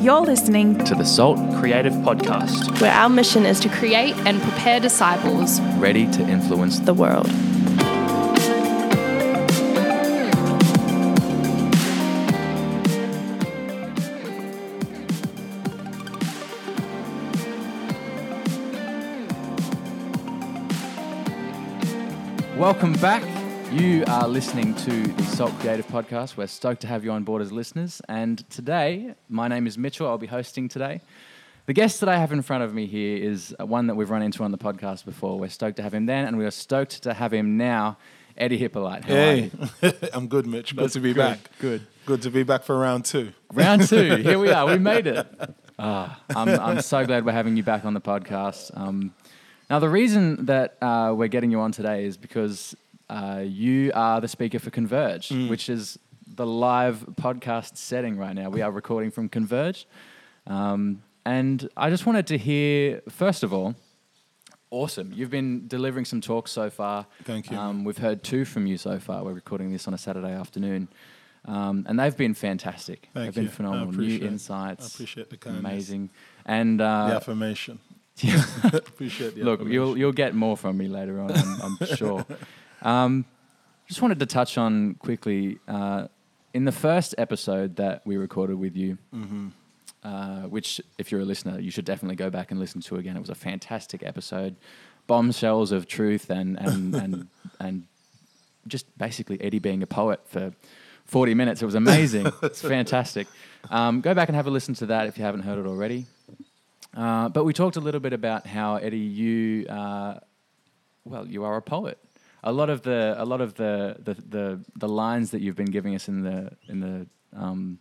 You're listening to the Salt Creative Podcast, where our mission is to create and prepare disciples ready to influence the world. Welcome back. You are listening to the Salt Creative Podcast. We're stoked to have you on board as listeners. And today, my name is Mitchell. I'll be hosting today. The guest that I have in front of me here is one that we've run into on the podcast before. We're stoked to have him then, and we are stoked to have him now. Eddie Hypolite. How hey, I'm good, Mitch. Good That's to be good, back. good. Good to be back for round two. Round two. Here we are. We made it. Ah, I'm, I'm so glad we're having you back on the podcast. Um, now, the reason that uh, we're getting you on today is because uh, you are the speaker for Converge, Mm. which is the live podcast setting right now. We are recording from Converge. Um, and I just wanted to hear, first of all, awesome. You've been delivering some talks so far. Thank you. Um, we've heard two from you so far. We're recording this on a Saturday afternoon. Um, and they've been fantastic. Thank they've been you. Phenomenal. New insights. I appreciate the kindness. Amazing. And the uh, affirmation. appreciate the look, affirmation. you'll you'll get more from me later on. I'm, I'm sure. Um, just wanted to touch on quickly uh, in the first episode that we recorded with you, Mm-hmm. uh, which if you're a listener, you should definitely go back and listen to again. It was a fantastic episode, bombshells of truth and and and and just basically Eddie being a poet for 40 minutes. It was amazing. it's fantastic. Um, go back and have a listen to that if you haven't heard it already. Uh, but we talked a little bit about how Eddie, you, uh, well, you are a poet. A lot of the, a lot of the, the, the, the lines that you've been giving us in the, in the, um,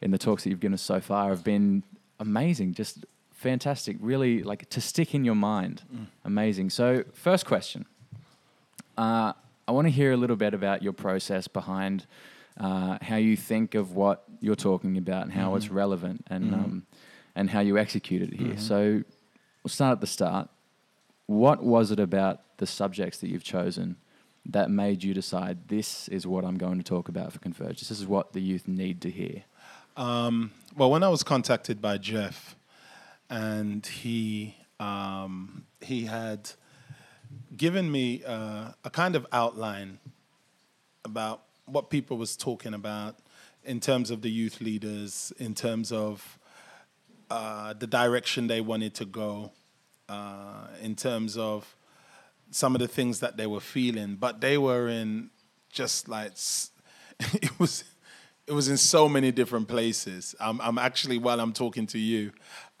in the talks that you've given us so far have been amazing, just fantastic. Really, like to stick in your mind. Amazing. So, first question. Uh, I want to hear a little bit about your process behind uh, how you think of what you're talking about and how it's relevant and um, and how you execute it here. So we'll start at the start. What was it about the subjects that you've chosen that made you decide this is what I'm going to talk about for Converge? This is what the youth need to hear. Um, well, when I was contacted by Jeff, and he um, he had given me uh, a kind of outline about what people was talking about in terms of the youth leaders, in terms of uh, the direction they wanted to go, uh, in terms of some of the things that they were feeling, but they were in just like it was it was in so many different places. I'm, I'm actually while I'm talking to you,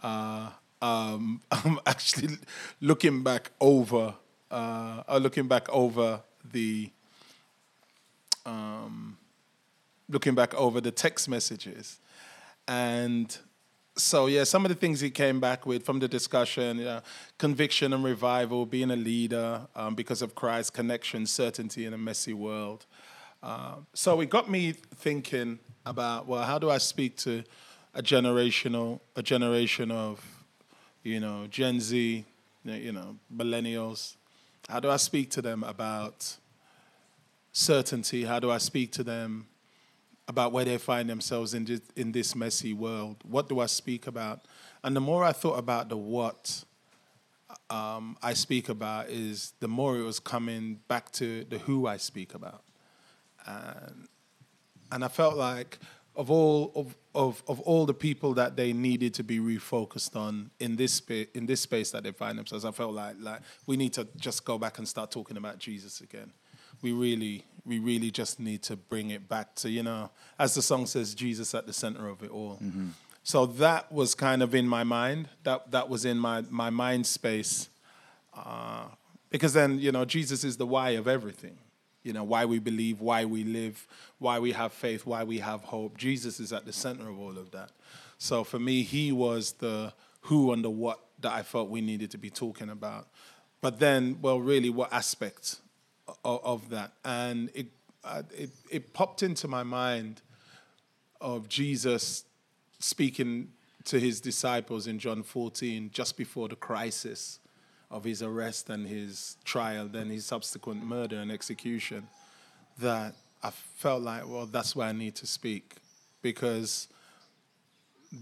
uh, um, I'm actually looking back over uh, uh, looking back over the um, looking back over the text messages and so yeah, some of the things he came back with from the discussion, know, conviction and revival, being a leader um, because of Christ's connection, certainty in a messy world. Uh, so it got me thinking about well, how do I speak to a generational, a generation of, you know, Gen Z, you know, millennials. How do I speak to them about certainty? How do I speak to them about where they find themselves in this, in this messy world. What do I speak about? And the more I thought about the what um, I speak about, is the more it was coming back to the who I speak about. And, and I felt like of all of, of, of all the people that they needed to be refocused on in this spa- in this space that they find themselves, I felt like like we need to just go back and start talking about Jesus again we really we really just need to bring it back to you know as the song says jesus at the center of it all. So that was kind of in my mind. That that was in my my mind space uh, because then you know jesus is the why of everything. You know why we believe why we live why we have faith why we have hope. Jesus is at the center of all of that. So for me he was the who and the what that i felt we needed to be talking about. But then well really what aspect of, of that, and it, uh, it it popped into my mind of Jesus speaking to his disciples in John 14, just before the crisis of his arrest and his trial, then his subsequent murder and execution. That I felt like, well, that's where I need to speak because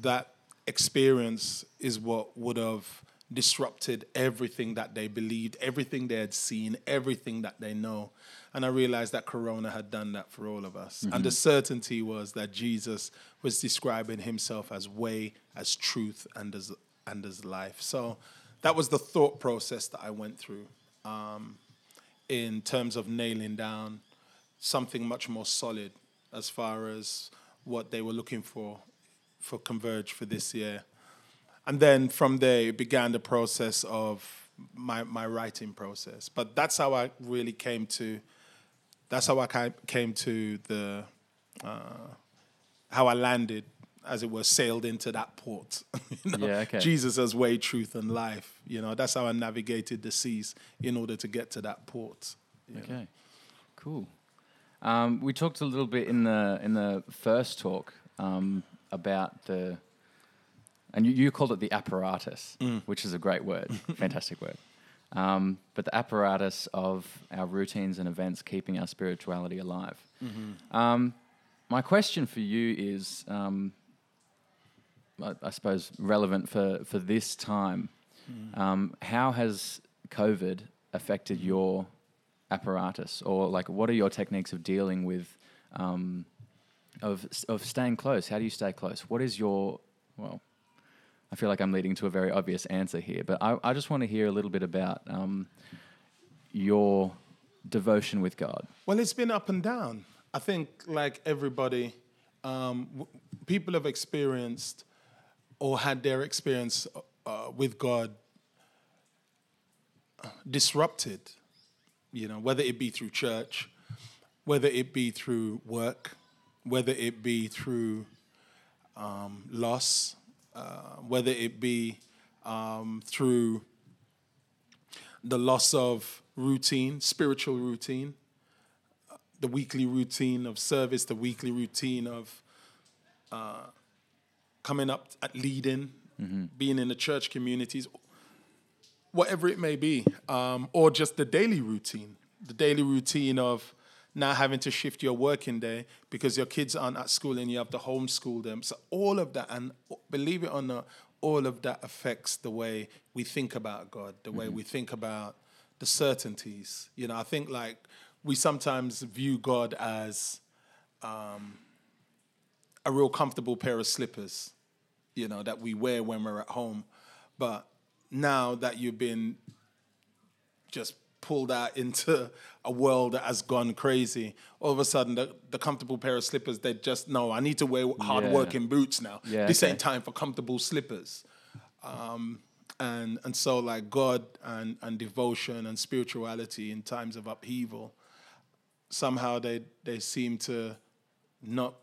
that experience is what would have disrupted everything that they believed, everything they had seen, everything that they know. And I realized that Corona had done that for all of us. And the certainty was that Jesus was describing himself as way, as truth, and as and as life. So that was the thought process that I went through um, in terms of nailing down something much more solid as far as what they were looking for for Converge for this year. And then from there, it began the process of my, my writing process. But that's how I really came to, that's how I came to the, uh, how I landed, as it were, sailed into that port. you know? Yeah, okay. Jesus as way, truth, and life. You know, that's how I navigated the seas in order to get to that port. you know. Okay, cool. Um, we talked a little bit in the in the first talk um, about the, and you, you called it the apparatus, which is a great word, fantastic word. Um, but the apparatus of our routines and events keeping our spirituality alive. Um, my question for you is, um, I, I suppose, relevant for, for this time. Um, how has COVID affected your apparatus, or like, what are your techniques of dealing with, um, of of staying close? How do you stay close? What is your well? I feel like I'm leading to a very obvious answer here, but I, I just want to hear a little bit about um, your devotion with God. Well, it's been up and down. I think, like everybody, um, w- people have experienced or had their experience uh, with God disrupted. You know, whether it be through church, whether it be through work, whether it be through um, loss, uh, whether it be um, through the loss of routine, spiritual routine, the weekly routine of service, the weekly routine of uh, coming up at leading, being in the church communities, whatever it may be, um, or just the daily routine, the daily routine of now having to shift your working day because your kids aren't at school and you have to homeschool them. So all of that, and believe it or not, all of that affects the way we think about God, the way we think about the certainties. You know, I think like we sometimes view God as um, a real comfortable pair of slippers, you know, that we wear when we're at home. But now that you've been just pulled out into a world that has gone crazy, all of a sudden the, the comfortable pair of slippers, they just no, I need to wear hard Yeah. working boots now. Yeah, this okay. ain't time for comfortable slippers. Um, and and so like God and, and devotion and spirituality in times of upheaval, somehow they they seem to not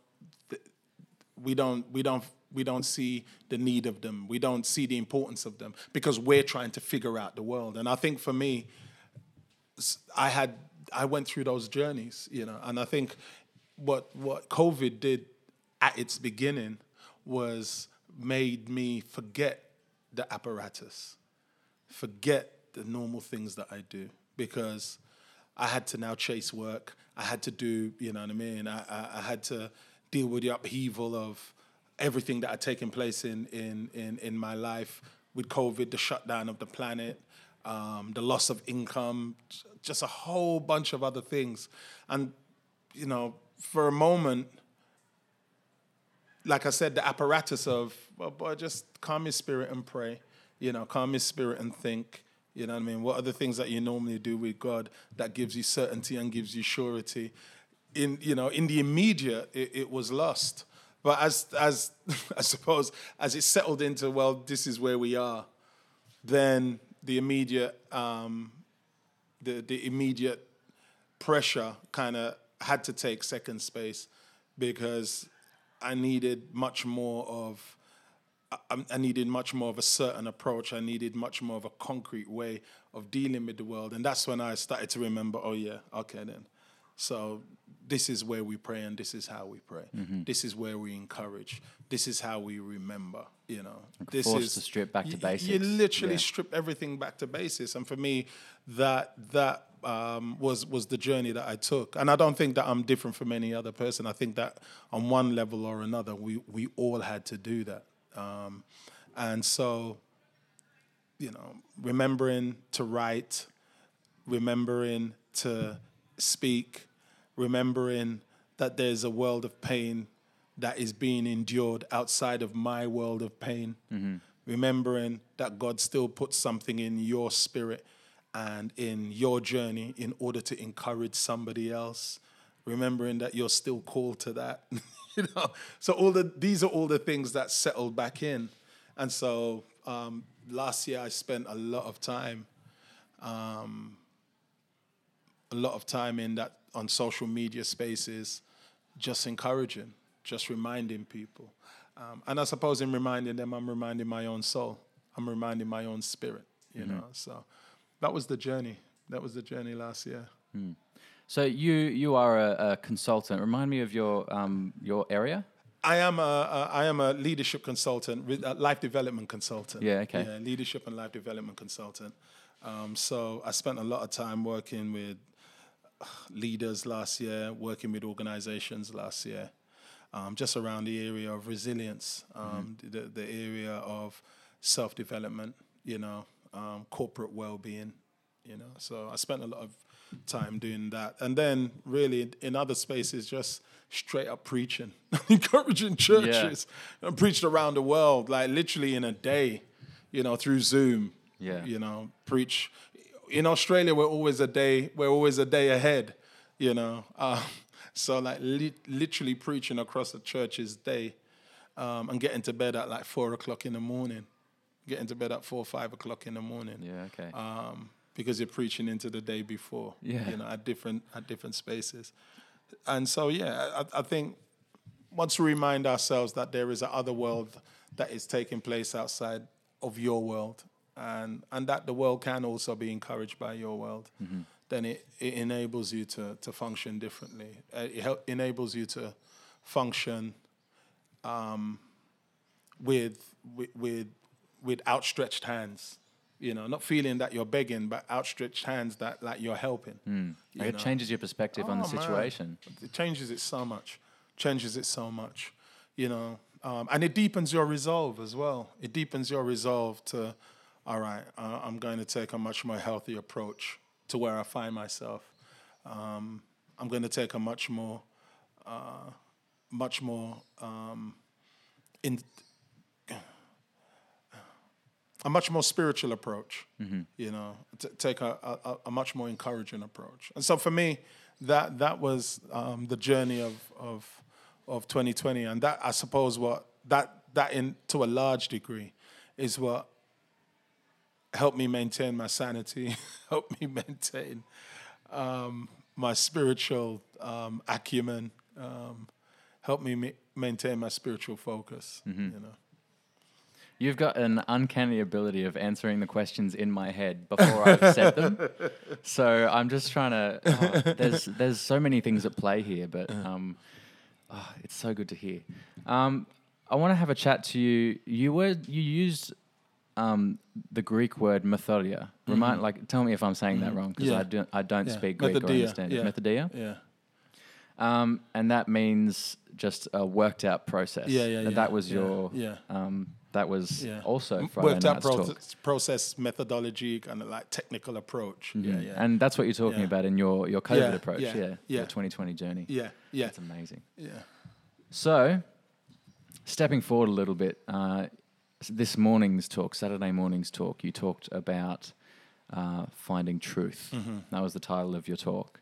we don't we don't we don't see the need of them we don't see the importance of them because we're trying to figure out the world and i think for me i had i went through those journeys you know and i think what what covid did at its beginning was made me forget the apparatus forget the normal things that I do because I had to now chase work. I had to do, you know what I mean? I, I, I had to deal with the upheaval of everything that had taken place in, in, in, in my life with COVID, the shutdown of the planet, um, the loss of income, just a whole bunch of other things. And, you know, for a moment, like I said, the apparatus of, well, boy, just calm your spirit and pray. You know, calm your spirit and think. You know what I mean? What are the things that you normally do with God that gives you certainty and gives you surety? In you know, in the immediate, it, it was lost. But as as I suppose as it settled into, well, this is where we are, then the immediate um, the the immediate pressure kind of had to take second space because I needed much more of I, I needed much more of a certain approach. I needed much more of a concrete way of dealing with the world, and that's when I started to remember. Oh yeah, okay then. So this is where we pray, and this is how we pray. This is where we encourage. This is how we remember. You know, this forced is to strip back to basics. You literally Yeah. strip everything back to basis, and for me, that that um, was was the journey that I took. And I don't think that I'm different from any other person. I think that on one level or another, we we all had to do that. Um, and so, you know, remembering to write, remembering to speak, remembering that there's a world of pain that is being endured outside of my world of pain. Remembering that God still puts something in your spirit and in your journey in order to encourage somebody else. Remembering that you're still called to that. you know, so all the these are all the things that settled back in, and so um, last year I spent a lot of time a lot of time in that on social media spaces, just encouraging, just reminding people. Um, and I suppose in reminding them, I'm reminding my own soul. I'm reminding my own spirit, you know. So that was the journey. That was the journey last year. So you you are a, a consultant. Remind me of your um, your area. I am a, a I am a leadership consultant, a life development consultant. Yeah, okay. Yeah, leadership and life development consultant. Um, so I spent a lot of time working with uh, leaders last year, working with organizations last year, um, just around the area of resilience, um, the, the area of self development, you know, um, corporate well being, you know. So I spent a lot of time doing that. And then, really, in other spaces, just straight up preaching, encouraging churches, and preached around the world, like literally in a day, you know, through Zoom. Yeah. You know, preach. In Australia, we're always a day. We're always a day ahead. You know, uh, so like li- literally preaching across the church's day, um, and getting to bed at like four o'clock in the morning, getting to bed at four five o'clock in the morning Yeah. Okay. um, because you're preaching into the day before. Yeah. You know, at different at different spaces, and so yeah, I, I think once we remind ourselves that there is a other world that is taking place outside of your world, and and that the world can also be encouraged by your world, then it, it enables you to to function differently. Uh, It help, enables you to function with with with, with outstretched hands. You know, not feeling that you're begging, but outstretched hands that like you're helping. you it know. changes your perspective on the Oh, man. situation. It changes it so much. Changes it so much. You know, um, and it deepens your resolve as well. It deepens your resolve to, all right, uh, I'm going to take a much more healthy approach to where I find myself. Um, I'm going to take a much more, uh, much more um, in a much more spiritual approach. You know, t- take a, a, a much more encouraging approach. And so for me, that that was um, the journey of of of 2020, and that I suppose what that that in to a large degree is what helped me maintain my sanity, help me maintain um, my spiritual um, acumen, um, helped me ma- maintain my spiritual focus. You know. You've got an uncanny ability of answering the questions in my head before I've said them. So I'm just trying to. oh, there's there's so many things at play here, but um, oh, it's so good to hear. Um, I want to have a chat to you. You were you used um, the Greek word methodia. Remind like tell me if I'm saying that wrong because Yeah. I don't I don't Yeah. speak Greek or understand it. Methodia. Yeah. Um, and that means just a worked out process. Yeah, yeah, And yeah, That was your. yeah. Um, that was Yeah. also Friday worked out process, methodology, kind of like technical approach. Yeah, yeah. And that's what you're talking Yeah. about in your, your COVID Yeah, approach. yeah, Yeah, yeah. Your 2020 journey. yeah, yeah, That's amazing. yeah. So, stepping forward a little bit, uh, this morning's talk, Saturday morning's talk, you talked about uh, finding truth. Mm-hmm. That was the title of your talk.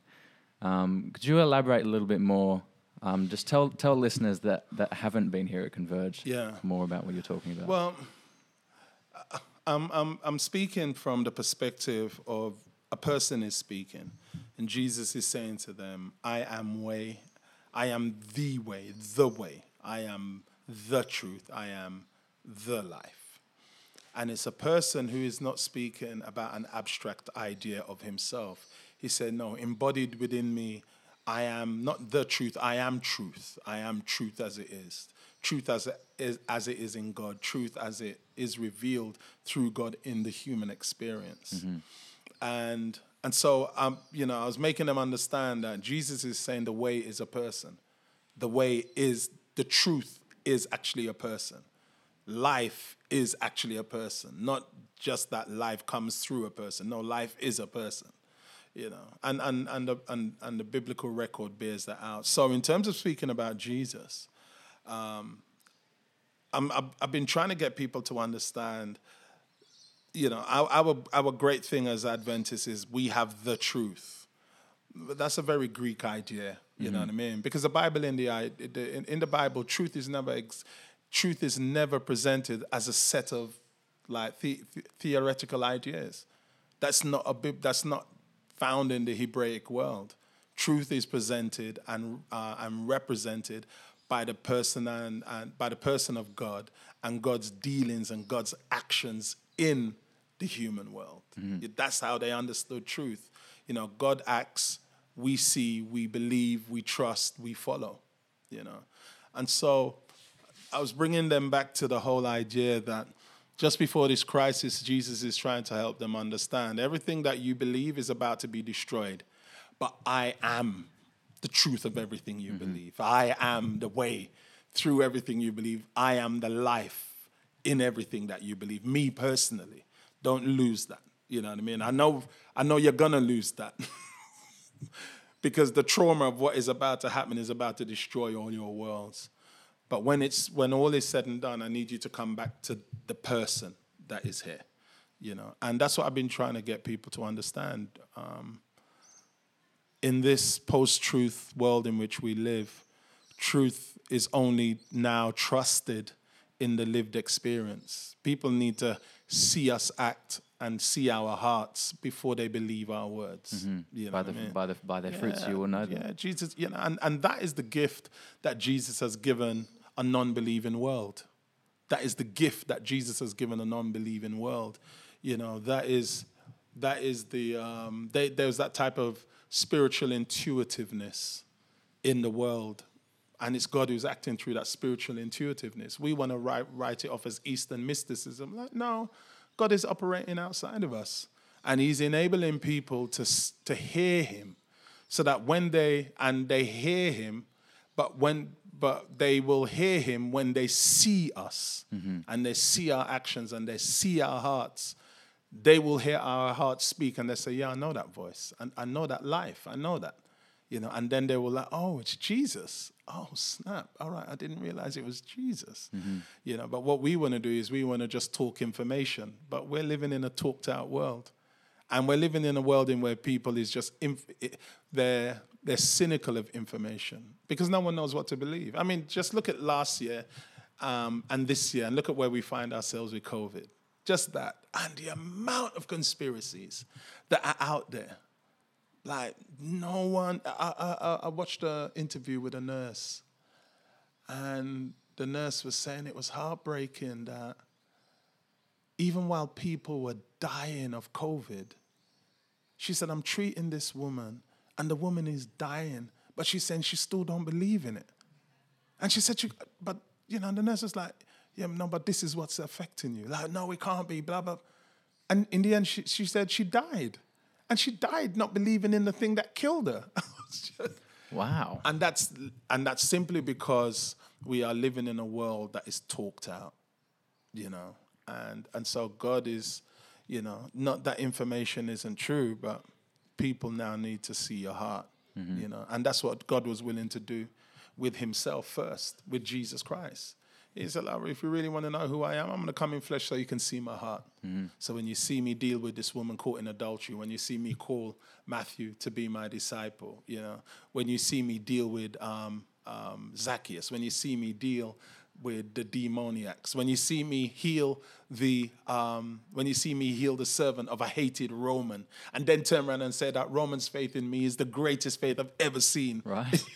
Um, could you elaborate a little bit more? Um, just tell tell listeners that, that haven't been here at Converge Yeah. more about what you're talking about. Well, I'm, I'm, I'm speaking from the perspective of a person is speaking, and Jesus is saying to them, I am way, I am the way, the way, I am the truth, I am the life. And it's a person who is not speaking about an abstract idea of himself. He said, No, embodied within me, I am not the truth, I am truth. I am truth as it is. Truth as it is, as it is in God, truth as it is revealed through God in the human experience. And and so um, you know, I was making them understand that Jesus is saying the way is a person. The way is the truth is actually a person life is actually a person, not just that life comes through a person. No, life is a person. You know, and and and the, and and the biblical record bears that out. So, in terms of speaking about Jesus, um, I'm, I've, I've been trying to get people to understand. You know, our, our our great thing as Adventists is we have the truth. But that's a very Greek idea. You know what I mean? Because the Bible in the i- the- in, in the Bible, truth is never ex, truth is never presented as a set of like the, theoretical ideas. That's not a bib, that's not found in the Hebraic world. Truth is presented and uh, and represented by the person and, and by the person of God and God's dealings and God's actions in the human world. That's how they understood truth. You know, God acts, we see, we believe, we trust, we follow. You know, and so I was bringing them back to the whole idea that just before this crisis, Jesus is trying to help them understand everything that you believe is about to be destroyed, but I am the truth of everything you mm-hmm. believe. I am the way through everything you believe. I am the life in everything that you believe. Me personally, don't lose that. You know what I mean? I know, I know you're gonna lose that. because the trauma of what is about to happen is about to destroy all your worlds. But when it's when all is said and done, I need you to come back to the person that is here, you know. And that's what I've been trying to get people to understand. Um, in this post-truth world in which we live, truth is only now trusted in the lived experience. People need to see us act and see our hearts before they believe our words. You know by the I mean? by the by their fruits you will know them. Yeah, Jesus, you know, and, and that is the gift that Jesus has given a non-believing world. That is the gift that Jesus has given a non-believing world. You know, that is that is the um, they, there's that type of spiritual intuitiveness in the world. And it's God who's acting through that spiritual intuitiveness. We want to write, write it off as Eastern mysticism. Like, no, God is operating outside of us. And He's enabling people to, to hear Him so that when they, and they hear Him, but when, but they will hear Him when they see us mm-hmm. and they see our actions and they see our hearts they will hear our hearts speak and they say, Yeah, I know that voice. And I know that life. I know that. You know, and then they will like, Oh, it's Jesus. Oh, snap. All right. I didn't realize it was Jesus. Mm-hmm. You know, but what we want to do is we want to just talk information. But we're living in a talked out world. And we're living in a world in where people is just inf- they're they're cynical of information because no one knows what to believe. I mean, just look at last year um, and this year, and look at where we find ourselves with COVID. Just that, and the amount of conspiracies that are out there. Like no one. I, I, I- watched an interview with a nurse, and the nurse was saying it was heartbreaking that even while people were dying of COVID, she said, I'm treating this woman, and the woman is dying, but she's saying she still don't believe in it. And she said, she, but, you know, the nurse was like, yeah, no, but this is what's affecting you. Like, no, it can't be, blah, blah. And in the end, she, she said she died. And she died not believing in the thing that killed her. Wow. and that's and that's simply because we are living in a world that is talked out you know and and so god is you know not that information isn't true but people now need to see your heart you know. And that's what god was willing to do with himself first with jesus christ. He said "Lord, if you really want to know who i am i'm going to come in flesh so you can see my heart. So when you see me deal with this woman caught in adultery when you see me call matthew to be my disciple you know when you see me deal with um, um, zacchaeus when you see me deal with the demoniacs. When you see me heal the, um, when you see me heal the servant of a hated Roman, and then turn around and say that Roman's faith in me is the greatest faith I've ever seen. Right.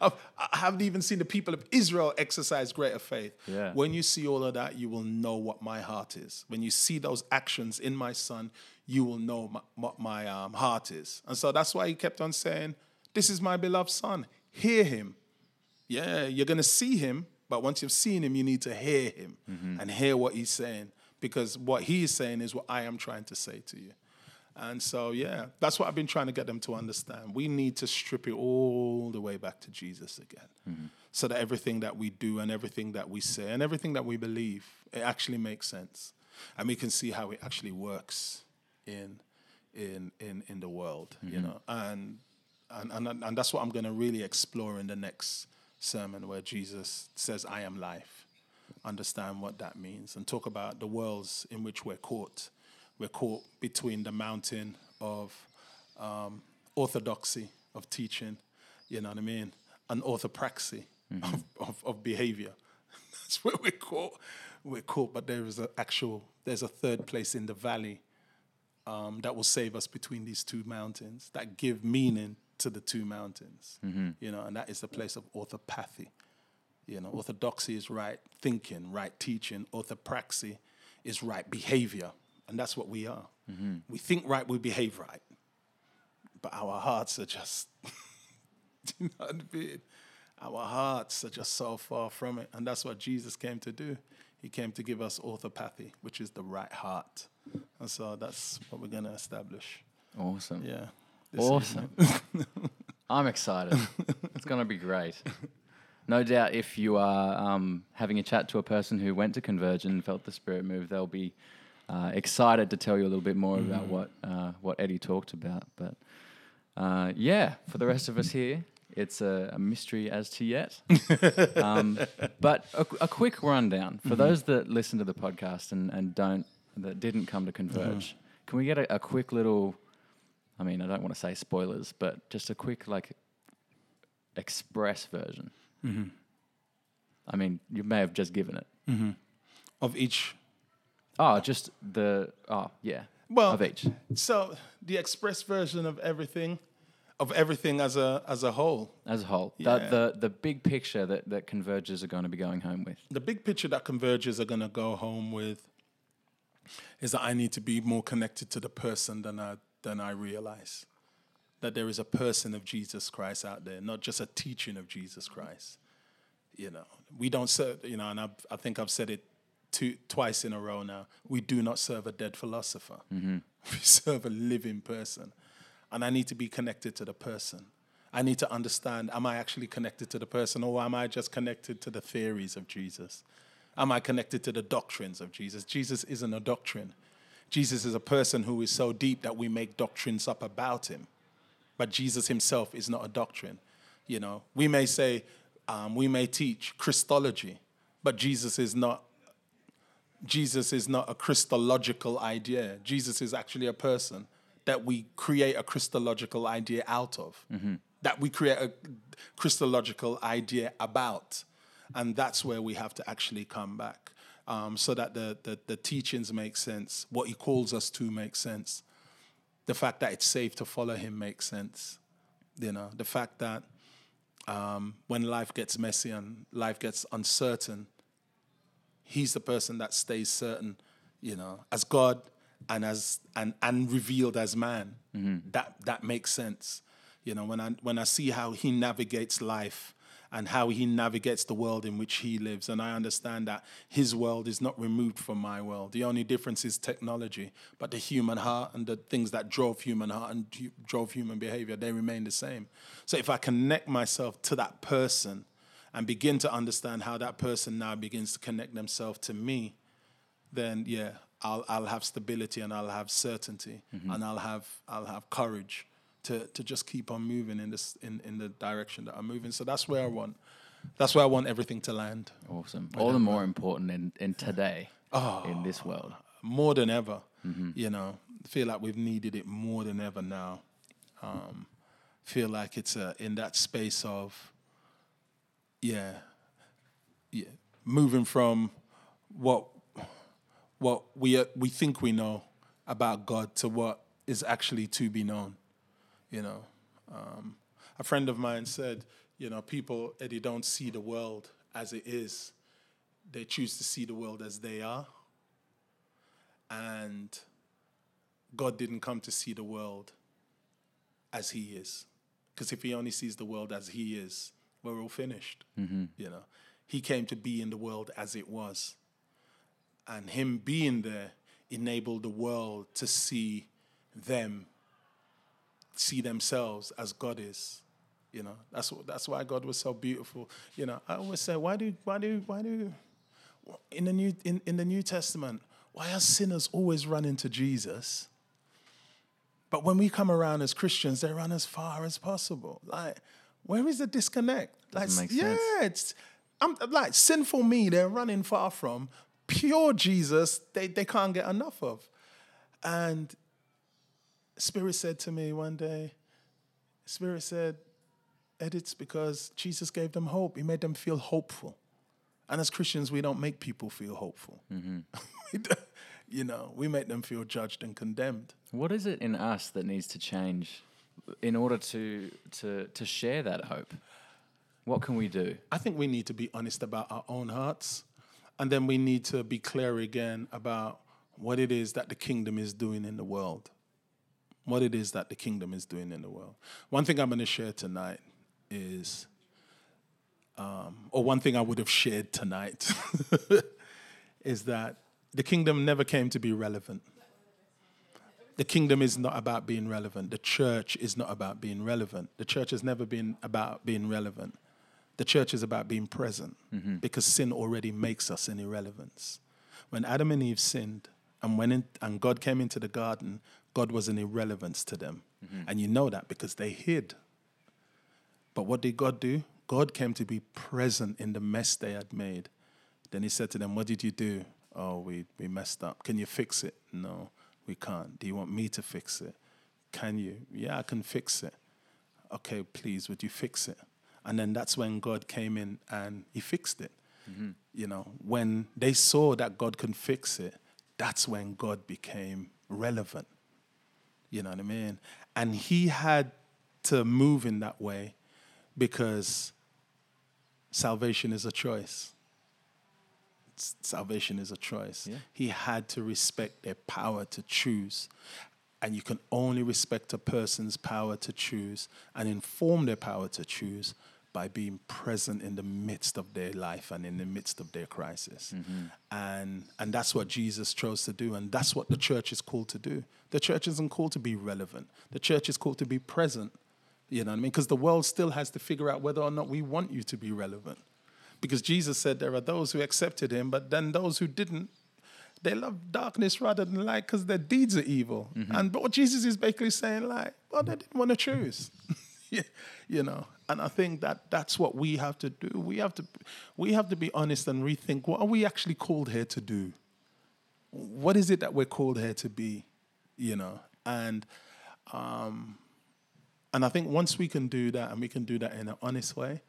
I haven't even seen the people of Israel exercise greater faith. Yeah. When you see all of that, you will know what my heart is. When you see those actions in my son, you will know my, what my um, heart is. And so that's why he kept on saying, This is my beloved son. Hear him. Yeah, you're going to see him, but once you've seen him, you need to hear him mm-hmm. and hear what he's saying because what he's saying is what I am trying to say to you. And so, yeah, that's what I've been trying to get them to understand. We need to strip it all the way back to Jesus again. Mm-hmm. so that everything that we do and everything that we say and everything that we believe it actually makes sense, and we can see how it actually works in in in in the world, you mm-hmm. know, and and and and that's what I'm going to really explore in the next sermon, where Jesus says, "I am life." Understand what that means, and talk about the worlds in which we're caught. We're caught between the mountain of um, orthodoxy of teaching, you know what I mean, and orthopraxy of, of, of behavior. That's where we're caught. We're caught, but there is an actual, there's a third place in the valley um, that will save us between these two mountains, that give meaning to the two mountains, mm-hmm. you know, and that is the place of orthopathy. You know, orthodoxy is right thinking, right teaching. Orthopraxy is right behavior, and that's what we are. Mm-hmm. We think right, we behave right, but our hearts are just, you know what I mean? Our hearts are just so far from it, and that's what Jesus came to do. He came to give us orthopathy, which is the right heart, and so that's what we're going to establish. Awesome. Yeah. Awesome. I'm excited. it's going to be great. No doubt, if you are um, having a chat to a person who went to Converge and felt the Spirit move, they'll be uh, excited to tell you a little bit more about what uh, what Eddie talked about. But uh, yeah, for the rest of us here, it's a, a mystery as to yet. um, but a, a quick rundown for those that listen to the podcast and, and don't that didn't come to Converge. Can we get a, a quick little? I mean, I don't want to say spoilers, but just a quick like express version. Mm-hmm. I mean, you may have just given it. Mm-hmm. of each Oh, just the oh yeah. Well, of each. So the express version of everything, of everything as a as a whole. as a whole. Yeah. The, the the big picture that that converges are going to be going home with. The big picture that converges are gonna go home with is that I need to be more connected to the person than I than I realize. That there is a person of Jesus Christ out there, not just a teaching of Jesus Christ. You know, we don't serve. You know, and I've, I think I've said it two twice in a row now. We do not serve a dead philosopher. Mm-hmm. We serve a living person, and I need to be connected to the person. I need to understand: Am I actually connected to the person, or am I just connected to the theories of Jesus? Am I connected to the doctrines of Jesus? Jesus isn't a doctrine. Jesus is a person who is so deep that we make doctrines up about him. But Jesus himself is not a doctrine. You know, we may say, um, we may teach Christology, but Jesus is not. Jesus is not a Christological idea. Jesus is actually a person that we create a Christological idea out of, that we create a Christological idea about. And that's where we have to actually come back um, so that the, the, the teachings make sense, what he calls us to makes sense the fact that it's safe to follow him makes sense. You know, the fact that um, when life gets messy and life gets uncertain, he's the person that stays certain, you know, as God and as and and revealed as man. That that makes sense. You know, when I when I see how he navigates life and how he navigates the world in which he lives, and I understand that his world is not removed from my world. The only difference is technology, but the human heart and the things that drove human heart and drove human behavior, they remain the same. So if I connect myself to that person and begin to understand how that person now begins to connect themselves to me, then yeah, I'll I'll have stability and I'll have certainty mm-hmm. and I'll have I'll have courage to to just keep on moving in this in, in the direction that I'm moving. So that's where I want that's where I want everything to land. Awesome. All the more important in, in today, Oh. in this world. More than ever. You know, feel like we've needed it more than ever now. Um, feel like it's uh, in that space of yeah, yeah, moving from what what we uh, we think we know about God to what is actually to be known. You know, um, a friend of mine said, you know, people Eddie don't see the world as it is; they choose to see the world as they are. And God didn't come to see the world as He is, because if He only sees the world as He is, we're all finished. You know, He came to be in the world as it was and him being there enabled the world to see them see themselves as god is You know, that's that's why God was so beautiful. You know, I always say, why do why do why do in the new in, in the New Testament, why are sinners always running to Jesus? But when we come around as Christians, they run as far as possible. Like, where is the disconnect? Like, yeah, it's I'm like sinful me. They're running far from pure Jesus. They they can't get enough of. And Spirit said to me one day, Spirit said, Ed, it's because Jesus gave them hope. He made them feel hopeful. And as Christians, we don't make people feel hopeful. Don't- mm-hmm. you know, we make them feel judged and condemned. What is it in us that needs to change in order to to to share that hope? What can we do? I think we need to be honest about our own hearts. And then we need to be clear again about what it is that the kingdom is doing in the world. What it is that the kingdom is doing in the world. One thing I'm going to share tonight is, um, or one thing I would have shared tonight, is that the kingdom never came to be relevant. The kingdom is not about being relevant. The church is not about being relevant. The church has never been about being relevant. The church is about being present because sin already makes us an irrelevance. When Adam and Eve sinned and went in, and God came into the garden, God was an irrelevance to them. Mm-hmm. And you know that because they hid. But what did God do? God came to be present in the mess they had made. Then he said to them, What did you do? Oh, we, we messed up. Can you fix it? No, we can't. Do you want me to fix it? Can you? Yeah, I can fix it. Okay, please, would you fix it? And then that's when God came in and he fixed it. Mm-hmm. You know, when they saw that God can fix it, that's when God became relevant. You know what I mean? And he had to move in that way because salvation is a choice. Salvation is a choice. Yeah. He had to respect their power to choose. And you can only respect a person's power to choose and inform their power to choose by being present in the midst of their life and in the midst of their crisis. Mm-hmm. And, and that's what Jesus chose to do. And that's what the church is called to do. The church isn't called to be relevant, the church is called to be present. You know what I mean? Because the world still has to figure out whether or not we want you to be relevant. Because Jesus said there are those who accepted him, but then those who didn't, they love darkness rather than light because their deeds are evil. Mm-hmm. And but what Jesus is basically saying, like, well, they didn't want to choose. Yeah, you know, and I think that that's what we have to do. We have to, we have to be honest and rethink what are we actually called here to do. What is it that we're called here to be, you know, and um, and I think once we can do that and we can do that in an honest way,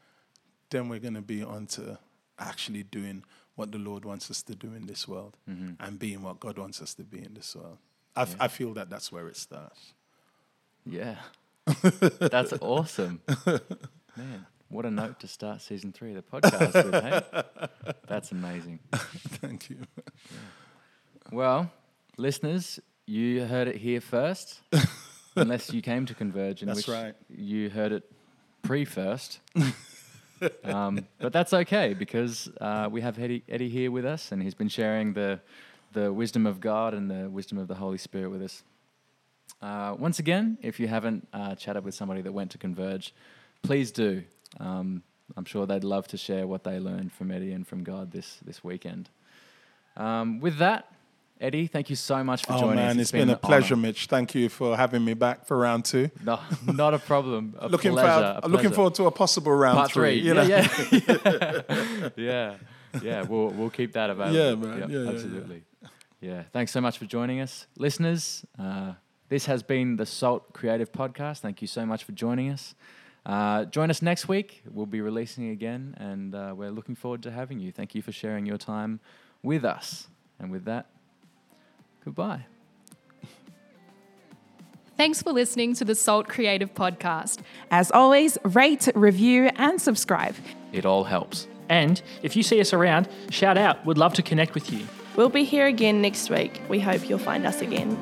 then we're going to be on to actually doing what the Lord wants us to do in this world and being what God wants us to be in this world. I feel that that's where it starts. Yeah. That's awesome. Man, what a note to start season three of the podcast with, hey? That's amazing. Thank you. Well, listeners, you heard it here first. Unless you came to Converge, in That's which right. you heard it pre first. um, but that's okay because uh, we have Eddie, Eddie here with us, and he's been sharing the the wisdom of God and the wisdom of the Holy Spirit with us. Uh, once again, if you haven't uh, chatted with somebody that went to Converge, please do. Um, I'm sure they'd love to share what they learned from Eddie and from God this this weekend. Um, with that, Eddie, thank you so much for Oh joining us. Oh man, it's been, a pleasure, honor. Mitch. Thank you for having me back for round two. No, not a problem. A looking pleasure. forward, looking forward to a possible round Part three. You yeah, know? yeah, yeah, yeah. We'll we'll keep that available. Yeah, man. Yep, Yeah, yeah, yeah. absolutely. Yeah. Thanks so much for joining us, listeners. Uh, this has been the Salt Creative Podcast. Thank you so much for joining us. Uh, join us next week. We'll be releasing again, and uh, we're looking forward to having you. Thank you for sharing your time with us. And with that, goodbye. Thanks for listening to the Salt Creative Podcast. As always, rate, review, and subscribe. It all helps. And if you see us around, shout out. We'd love to connect with you. We'll be here again next week. We hope you'll find us again.